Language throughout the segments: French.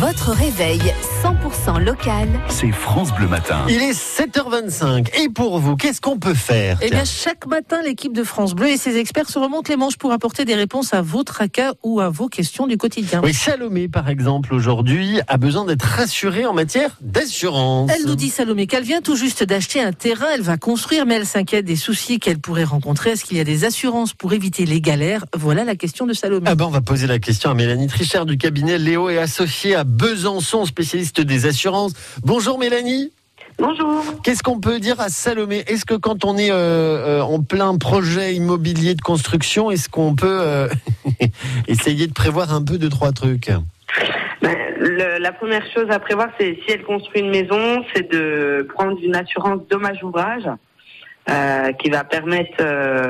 Votre réveil 100% local. C'est France Bleu Matin. Il est 7h25. Et pour vous, qu'est-ce qu'on peut faire Eh bien, chaque matin, l'équipe de France Bleu et ses experts se remontent les manches pour apporter des réponses à vos tracas ou à vos questions du quotidien. Oui, Salomé, par exemple, aujourd'hui, a besoin d'être rassurée en matière d'assurance. Elle nous dit, Salomé, qu'elle vient tout juste d'acheter un terrain, elle va construire, mais elle s'inquiète des soucis qu'elle pourrait rencontrer. Est-ce qu'il y a des assurances pour éviter les galères? Voilà la question de Salomé. Ah ben, on va poser la question à Mélanie Trichard du cabinet Léo et associé à Besançon, spécialiste des assurances. Bonjour Mélanie. Bonjour. Qu'est-ce qu'on peut dire à Salomé? Est-ce que quand on est euh, euh, en plein projet immobilier de construction, est-ce qu'on peut euh, essayer de prévoir un peu de trois trucs? Ben, le- la première chose à prévoir, c'est si elle construit une maison, c'est de prendre une assurance dommage ouvrage euh, qui va permettre euh,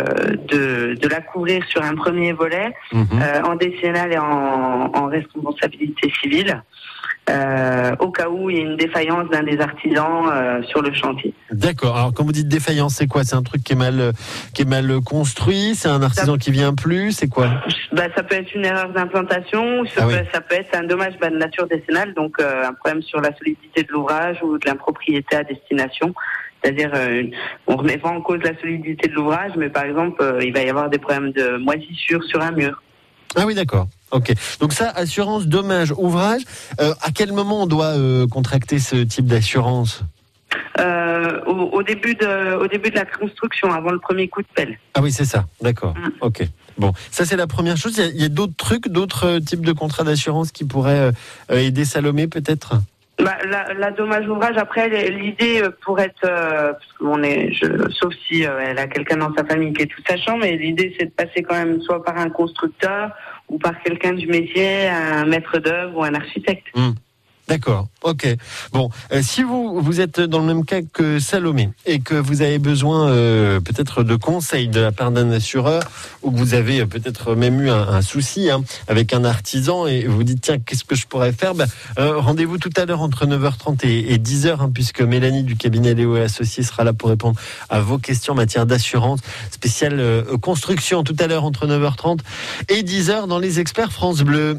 de, de la couvrir sur un premier volet Mhm. euh, en décennale et en, en responsabilité civile. euh, au cas où il y a une défaillance d'un des artisans euh, sur le chantier. D'accord. Alors quand vous dites défaillance, c'est quoi? C'est un truc qui est mal, qui est mal construit? C'est un artisan qui vient plus? C'est quoi? Bah, ça peut être une erreur d'implantation, ou ça, Ah oui. peut, ça peut être un dommage bah, de nature décennale, donc euh, un problème sur la solidité de l'ouvrage ou de la propriété à destination. C'est-à-dire, euh, on remet pas en cause la solidité de l'ouvrage, mais par exemple, euh, il va y avoir des problèmes de moisissure sur un mur. Ah oui, d'accord. Ok. Donc ça, assurance dommage ouvrage. Euh, à quel moment on doit contracter ce type d'assurance? Euh, au, au début de, au début de la construction, avant le premier coup de pelle. Ah oui, c'est ça. D'accord. Mm. Ok. Bon, ça c'est la première chose. Il y a- a, d'autres trucs, d'autres types de contrats d'assurance qui pourraient aider Salomé peut-être? Bah, la, la dommage ouvrage, après, l'idée euh, pour être, euh, parce qu'on est, je, sauf si euh, elle a quelqu'un dans sa famille qui est tout sachant, mais l'idée c'est de passer quand même soit par un constructeur ou par quelqu'un du métier, un maître d'œuvre ou un architecte. D'accord, ok. Bon, euh, si vous vous êtes dans le même cas que Salomé et que vous avez besoin euh, peut-être de conseils de la part d'un assureur ou que vous avez euh, peut-être même eu un, souci hein, avec un artisan et vous dites tiens qu'est-ce que je pourrais faire? Ben, euh, Rendez-vous tout à l'heure entre 9h30 et, et 10h hein, puisque Mélanie du cabinet Léo et Associés sera là pour répondre à vos questions en matière d'assurance spéciale construction tout à l'heure entre 9h30 et 10h dans les experts France Bleu.